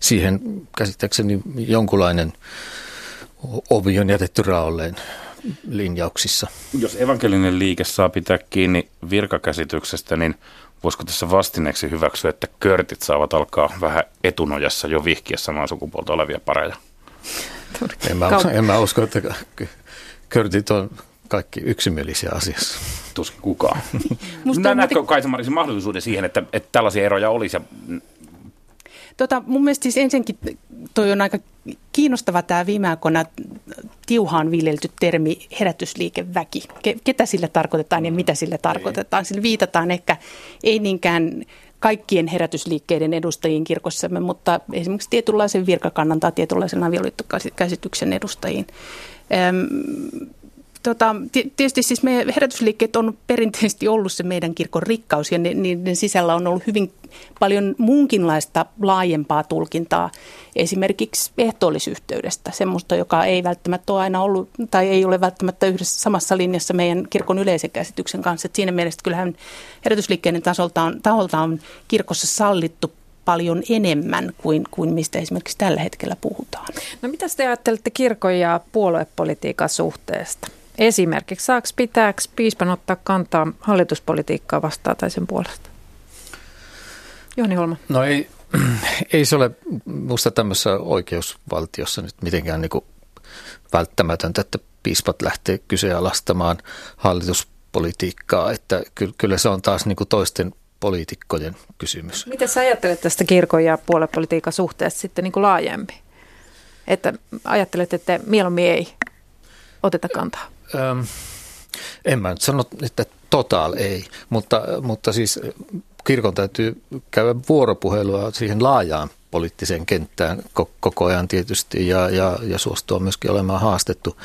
siihen käsittääkseni jonkunlainen ovi on jätetty raolleen linjauksissa. Jos evankelinen liike saa pitää kiinni virkakäsityksestä, niin voisiko tässä vastineeksi hyväksyä, että körtit saavat alkaa vähän etunojassa jo vihkiä samaa sukupuolta olevia pareja? En mä, en mä usko, että körtit on kaikki yksimielisiä asiassa. Tuskin kukaan. [LAUGHS] Musta Näetkö Marisin mahdollisuuden siihen, että, että tällaisia eroja olisi? Tota, mun mielestä siis ensinnäkin toi on aika kiinnostava tämä viime aikoina tiuhaan viljelty termi herätysliikeväki. Ketä sillä tarkoitetaan ja mitä sillä tarkoitetaan? Sillä viitataan ehkä ei niinkään kaikkien herätysliikkeiden edustajiin kirkossamme, mutta esimerkiksi tietynlaisen virkakannan tai tietynlaisen avioliittokäsityksen edustajiin tota, tietysti siis meidän herätysliikkeet on perinteisesti ollut se meidän kirkon rikkaus ja niiden sisällä on ollut hyvin paljon muunkinlaista laajempaa tulkintaa esimerkiksi ehtoollisyhteydestä, semmoista, joka ei välttämättä ole aina ollut tai ei ole välttämättä yhdessä samassa linjassa meidän kirkon yleisen käsityksen kanssa. Et siinä mielessä kyllähän herätysliikkeiden tasolta on, taholta on kirkossa sallittu paljon enemmän kuin, kuin mistä esimerkiksi tällä hetkellä puhutaan. No mitä te ajattelette kirkon ja puoluepolitiikan suhteesta? Esimerkiksi saako pitääkö piispan ottaa kantaa hallituspolitiikkaa vastaan tai sen puolesta? Joni Holma. No ei, [CLEARS THROAT] ei se ole minusta tämmöisessä oikeusvaltiossa nyt mitenkään niin välttämätöntä, että piispat lähtee kyseenalaistamaan hallituspolitiikkaa, että kyllä se on taas niin kuin toisten poliitikkojen kysymys. Mitä sä ajattelet tästä kirkon ja puoluepolitiikan suhteesta sitten niin kuin laajemmin? Että ajattelet, että mieluummin ei oteta kantaa? Öm, en mä nyt sano, että total ei, mutta, mutta siis kirkon täytyy käydä vuoropuhelua siihen laajaan poliittiseen kenttään koko ajan tietysti ja, ja, ja suostua myöskin olemaan haastettu.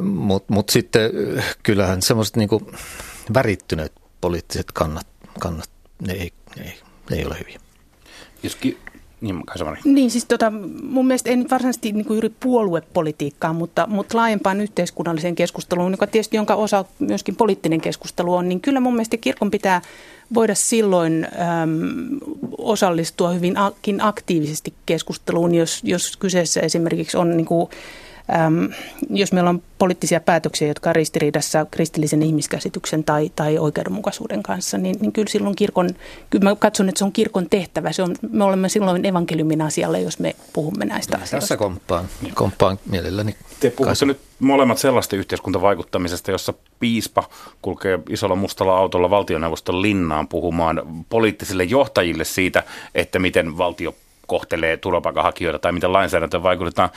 Mutta mut sitten kyllähän semmoiset niinku värittyneet poliittiset kannat, kannat ne, ei, ne, ei, ne ei ole hyviä. Jos ki- niin, niin siis tota, mun mielestä nyt varsinaisesti niin kuin juuri puoluepolitiikkaa, mutta, mutta laajempaan yhteiskunnalliseen keskusteluun, joka tietysti jonka osa myöskin poliittinen keskustelu on, niin kyllä mun mielestä kirkon pitää voida silloin äm, osallistua hyvinkin aktiivisesti keskusteluun, jos, jos kyseessä esimerkiksi on niin kuin, äm, jos meillä on poliittisia päätöksiä, jotka on ristiriidassa kristillisen ihmiskäsityksen tai, tai oikeudenmukaisuuden kanssa, niin, niin kyllä silloin kirkon, kyllä mä katson, että se on kirkon tehtävä. Se on, me olemme silloin evankeliumin asialle, jos me puhumme näistä asioista. Tässä komppaan, komppaan mielelläni. Te puhutte nyt molemmat sellaista yhteiskuntavaikuttamisesta, jossa piispa kulkee isolla mustalla autolla valtioneuvoston linnaan puhumaan poliittisille johtajille siitä, että miten valtio kohtelee turvapaikanhakijoita tai miten lainsäädäntö vaikutetaan.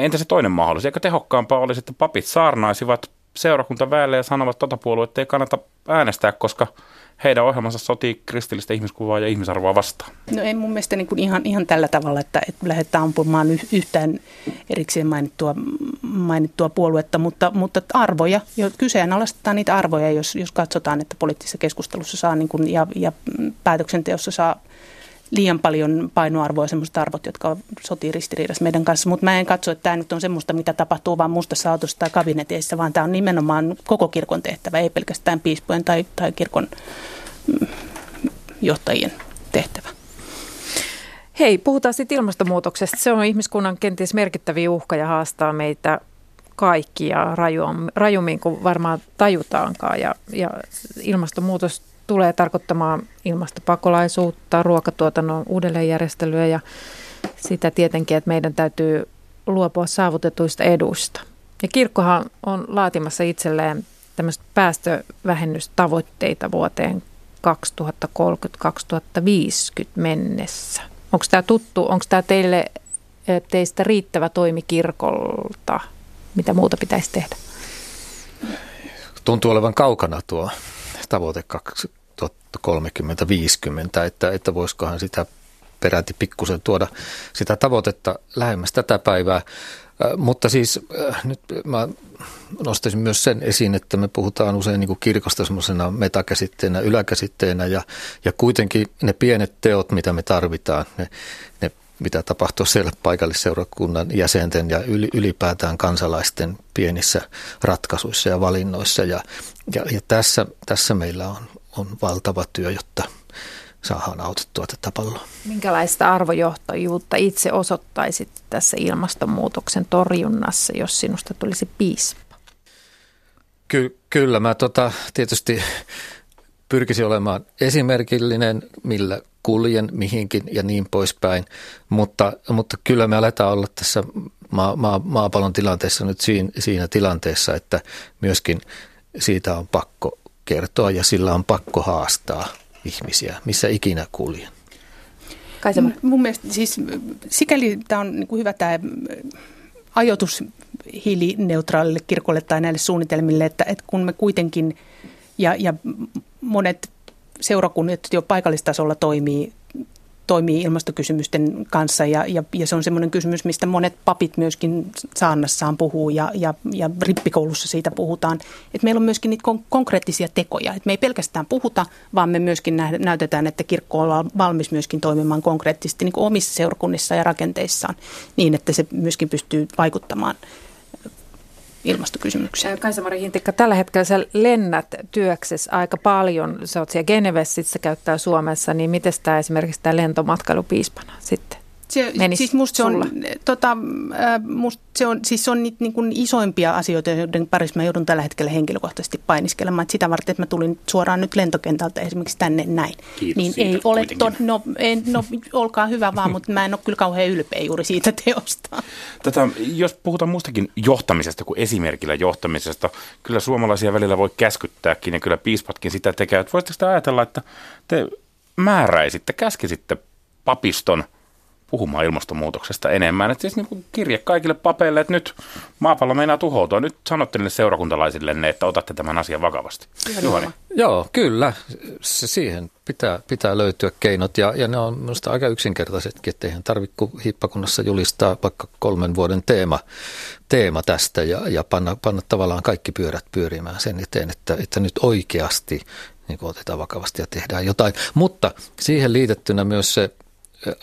Entä se toinen mahdollisuus? Eikö tehokkaampaa olisi, että papit saarnaisivat seurakuntaväelle ja sanovat että tota puoluetta ei kannata äänestää, koska heidän ohjelmansa sotii kristillistä ihmiskuvaa ja ihmisarvoa vastaan? No ei mun mielestä niin kuin ihan, ihan tällä tavalla, että, että lähdetään ampumaan yhtään erikseen mainittua, mainittua puoluetta, mutta, mutta arvoja, kyseenalaistetaan niitä arvoja, jos, jos katsotaan, että poliittisessa keskustelussa saa niin kuin, ja, ja päätöksenteossa saa liian paljon painoarvoa semmoiset arvot, jotka sotii ristiriidassa meidän kanssa. Mutta mä en katso, että tämä nyt on semmoista, mitä tapahtuu vain mustassa autossa tai kabineteissa, vaan tämä on nimenomaan koko kirkon tehtävä, ei pelkästään piispojen tai, tai kirkon mm, johtajien tehtävä. Hei, puhutaan sitten ilmastonmuutoksesta. Se on ihmiskunnan kenties merkittäviä uhka ja haastaa meitä kaikkia rajummin kuin varmaan tajutaankaan. Ja, ja ilmastonmuutos tulee tarkoittamaan ilmastopakolaisuutta, ruokatuotannon uudelleenjärjestelyä ja sitä tietenkin, että meidän täytyy luopua saavutetuista eduista. Ja kirkkohan on laatimassa itselleen tämmöistä päästövähennystavoitteita vuoteen 2030-2050 mennessä. Onko tämä tuttu, onko tämä teille, teistä riittävä toimi kirkolta? Mitä muuta pitäisi tehdä? Tuntuu olevan kaukana tuo tavoite 2030-50, että, että voisikohan sitä peräti pikkusen tuoda sitä tavoitetta lähemmäs tätä päivää. Mutta siis nyt mä nostaisin myös sen esiin, että me puhutaan usein niin kuin kirkosta semmoisena metakäsitteenä, yläkäsitteenä ja, ja kuitenkin ne pienet teot, mitä me tarvitaan, ne, ne mitä tapahtuu siellä paikallisseurakunnan jäsenten ja ylipäätään kansalaisten pienissä ratkaisuissa ja valinnoissa. Ja, ja, ja tässä, tässä meillä on, on valtava työ, jotta saadaan autettua tätä palloa. Minkälaista arvojohtajuutta itse osoittaisit tässä ilmastonmuutoksen torjunnassa, jos sinusta tulisi piispa? Ky- kyllä, mä tota, tietysti pyrkisin olemaan esimerkillinen, millä kuljen mihinkin ja niin poispäin, mutta, mutta kyllä me aletaan olla tässä maa, maa, maapallon tilanteessa nyt siinä, siinä tilanteessa, että myöskin siitä on pakko kertoa ja sillä on pakko haastaa ihmisiä, missä ikinä kuljen. Kaisema. Mun mielestä siis sikäli tämä on niin kuin hyvä tämä ajoitus hiilineutraalille kirkolle tai näille suunnitelmille, että, että kun me kuitenkin ja, ja monet seurakunnat jo paikallistasolla toimii, toimii ilmastokysymysten kanssa ja, ja, ja se on semmoinen kysymys, mistä monet papit myöskin saannassaan puhuu ja, ja, ja rippikoulussa siitä puhutaan. Että meillä on myöskin niitä kon- konkreettisia tekoja. Että me ei pelkästään puhuta, vaan me myöskin näytetään, että kirkko on valmis myöskin toimimaan konkreettisesti niin kuin omissa seurakunnissa ja rakenteissaan niin, että se myöskin pystyy vaikuttamaan ilmastokysymyksiä. Kaisa-Mari Hintikka, tällä hetkellä sä lennät työksessä aika paljon. Sä oot siellä Genevessä, sä käyttää Suomessa, niin miten tämä esimerkiksi tämä lentomatkailu piispana sitten Se, menisi siis musta se on, sulla? tota, äh, must se on, siis se on niitä niin kuin isoimpia asioita, joiden parissa mä joudun tällä hetkellä henkilökohtaisesti painiskelemaan. Et sitä varten, että mä tulin suoraan nyt lentokentältä esimerkiksi tänne näin. Kiitos niin siitä ei ole, to, no, en, no olkaa hyvä vaan, [LAUGHS] mutta mä en ole kyllä kauhean ylpeä juuri siitä teosta. Tätä, jos puhutaan muustakin johtamisesta kuin esimerkillä johtamisesta, kyllä suomalaisia välillä voi käskyttääkin ja kyllä piispatkin sitä tekevät. Voisitteko te ajatella, että te määräisitte, käskisitte papiston puhumaan ilmastonmuutoksesta enemmän. Että siis niin kuin kirje kaikille papeille, että nyt maapallo meinaa tuhoutua. Nyt sanotte niille seurakuntalaisille, että otatte tämän asian vakavasti. Juhani. Joo, kyllä. Se siihen pitää, pitää löytyä keinot ja, ja ne on minusta aika yksinkertaisetkin, että eihän tarvitse hiippakunnassa julistaa vaikka kolmen vuoden teema, teema tästä ja, ja panna, panna tavallaan kaikki pyörät pyörimään sen eteen, että, että nyt oikeasti niin otetaan vakavasti ja tehdään jotain. Mutta siihen liitettynä myös se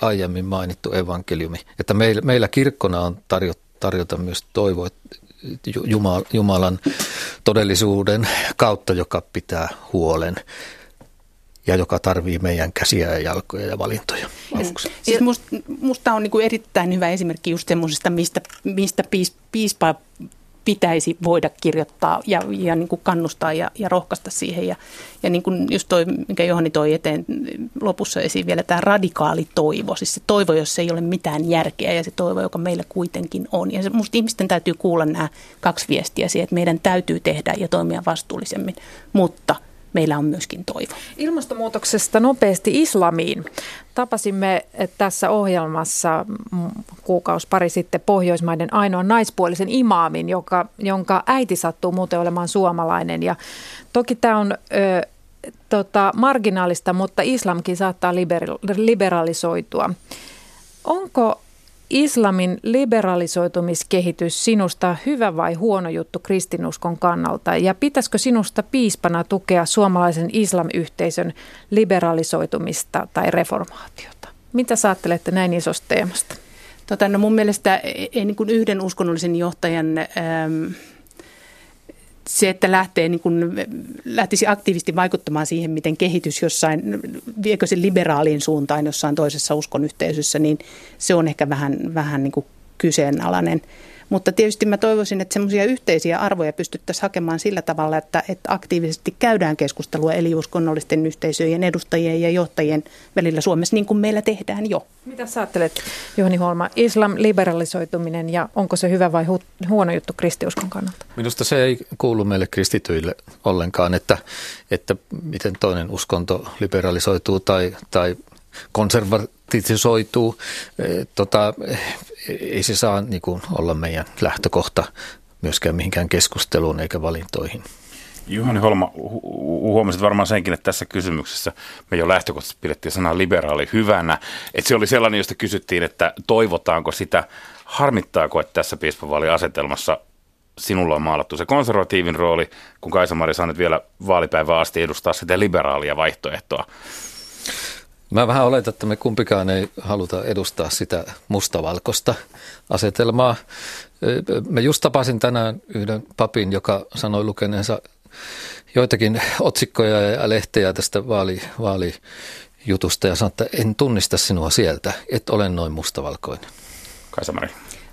aiemmin mainittu evankeliumi, että meillä, meillä kirkkona on tarjota, tarjota myös toivoa Jumal, Jumalan todellisuuden kautta, joka pitää huolen ja joka tarvii meidän käsiä ja jalkoja ja valintoja. avuksi. Siis musta, musta on niinku erittäin hyvä esimerkki just semmoisesta, mistä, mistä piis, piispa pitäisi voida kirjoittaa ja, ja niin kuin kannustaa ja, ja rohkaista siihen. Ja, ja niin kuin just toi, mikä Johani toi eteen lopussa esiin vielä, tämä radikaali toivo. Siis se toivo, jos ei ole mitään järkeä ja se toivo, joka meillä kuitenkin on. Ja se, musta ihmisten täytyy kuulla nämä kaksi viestiä siihen, että meidän täytyy tehdä ja toimia vastuullisemmin, mutta meillä on myöskin toivo. Ilmastonmuutoksesta nopeasti islamiin. Tapasimme tässä ohjelmassa mm, kuukausi pari sitten Pohjoismaiden ainoan naispuolisen imaamin, joka, jonka äiti sattuu muuten olemaan suomalainen. Ja toki tämä on ö, tota, marginaalista, mutta islamkin saattaa liber- liberalisoitua. Onko islamin liberalisoitumiskehitys sinusta hyvä vai huono juttu kristinuskon kannalta? Ja pitäisikö sinusta piispana tukea suomalaisen islamyhteisön liberalisoitumista tai reformaatiota? Mitä sä ajattelette näin isosta teemasta? Tota, no mun mielestä ei, ei niin kuin yhden uskonnollisen johtajan... Ähm, se, että lähtee, niin kuin, lähtisi aktiivisesti vaikuttamaan siihen, miten kehitys jossain, viekö se liberaaliin suuntaan jossain toisessa uskonyhteisössä, niin se on ehkä vähän, vähän niin kuin kyseenalainen. Mutta tietysti mä toivoisin, että semmoisia yhteisiä arvoja pystyttäisiin hakemaan sillä tavalla, että, että aktiivisesti käydään keskustelua eli uskonnollisten yhteisöjen edustajien ja johtajien välillä Suomessa, niin kuin meillä tehdään jo. Mitä sä ajattelet, Juhani Holma, islam liberalisoituminen ja onko se hyvä vai hu- huono juttu kristiuskon kannalta? Minusta se ei kuulu meille kristityille ollenkaan, että, että miten toinen uskonto liberalisoituu tai, tai konservatisoituu. E, tota, ei se saa niin kuin, olla meidän lähtökohta myöskään mihinkään keskusteluun eikä valintoihin. Juhani Holma, hu- huomasit varmaan senkin, että tässä kysymyksessä me jo lähtökohtaisesti pidettiin sanaa liberaali hyvänä. Että se oli sellainen, josta kysyttiin, että toivotaanko sitä, harmittaako, että tässä piispavaaliasetelmassa sinulla on maalattu se konservatiivin rooli, kun Kaisa-Mari saa nyt vielä vaalipäivää asti edustaa sitä liberaalia vaihtoehtoa. Mä vähän oletan, että me kumpikaan ei haluta edustaa sitä mustavalkoista asetelmaa. Mä just tapasin tänään yhden papin, joka sanoi lukeneensa joitakin otsikkoja ja lehtejä tästä vaali, vaalijutusta ja sanoi, että en tunnista sinua sieltä, et ole noin mustavalkoinen. Kaisa-Mari.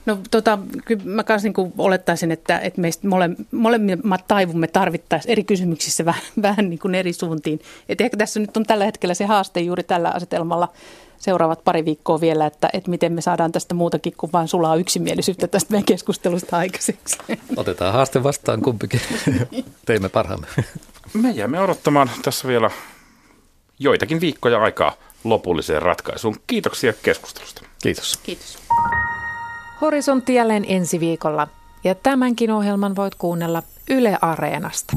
No tota, kyllä mä kanssa niin olettaisin, että, että meistä mole, molemmat taivumme tarvittaisiin eri kysymyksissä [LAUGHS] vähän, vähän niin kuin eri suuntiin. Et ehkä tässä nyt on tällä hetkellä se haaste juuri tällä asetelmalla seuraavat pari viikkoa vielä, että, että miten me saadaan tästä muutakin kuin vain sulaa yksimielisyyttä tästä meidän keskustelusta aikaiseksi. [LAUGHS] Otetaan haaste vastaan kumpikin. [LAUGHS] Teimme parhaamme. Me jäämme odottamaan tässä vielä joitakin viikkoja aikaa lopulliseen ratkaisuun. Kiitoksia keskustelusta. Kiitos. Kiitos. Horisontti jälleen ensi viikolla ja tämänkin ohjelman voit kuunnella Yle Areenasta.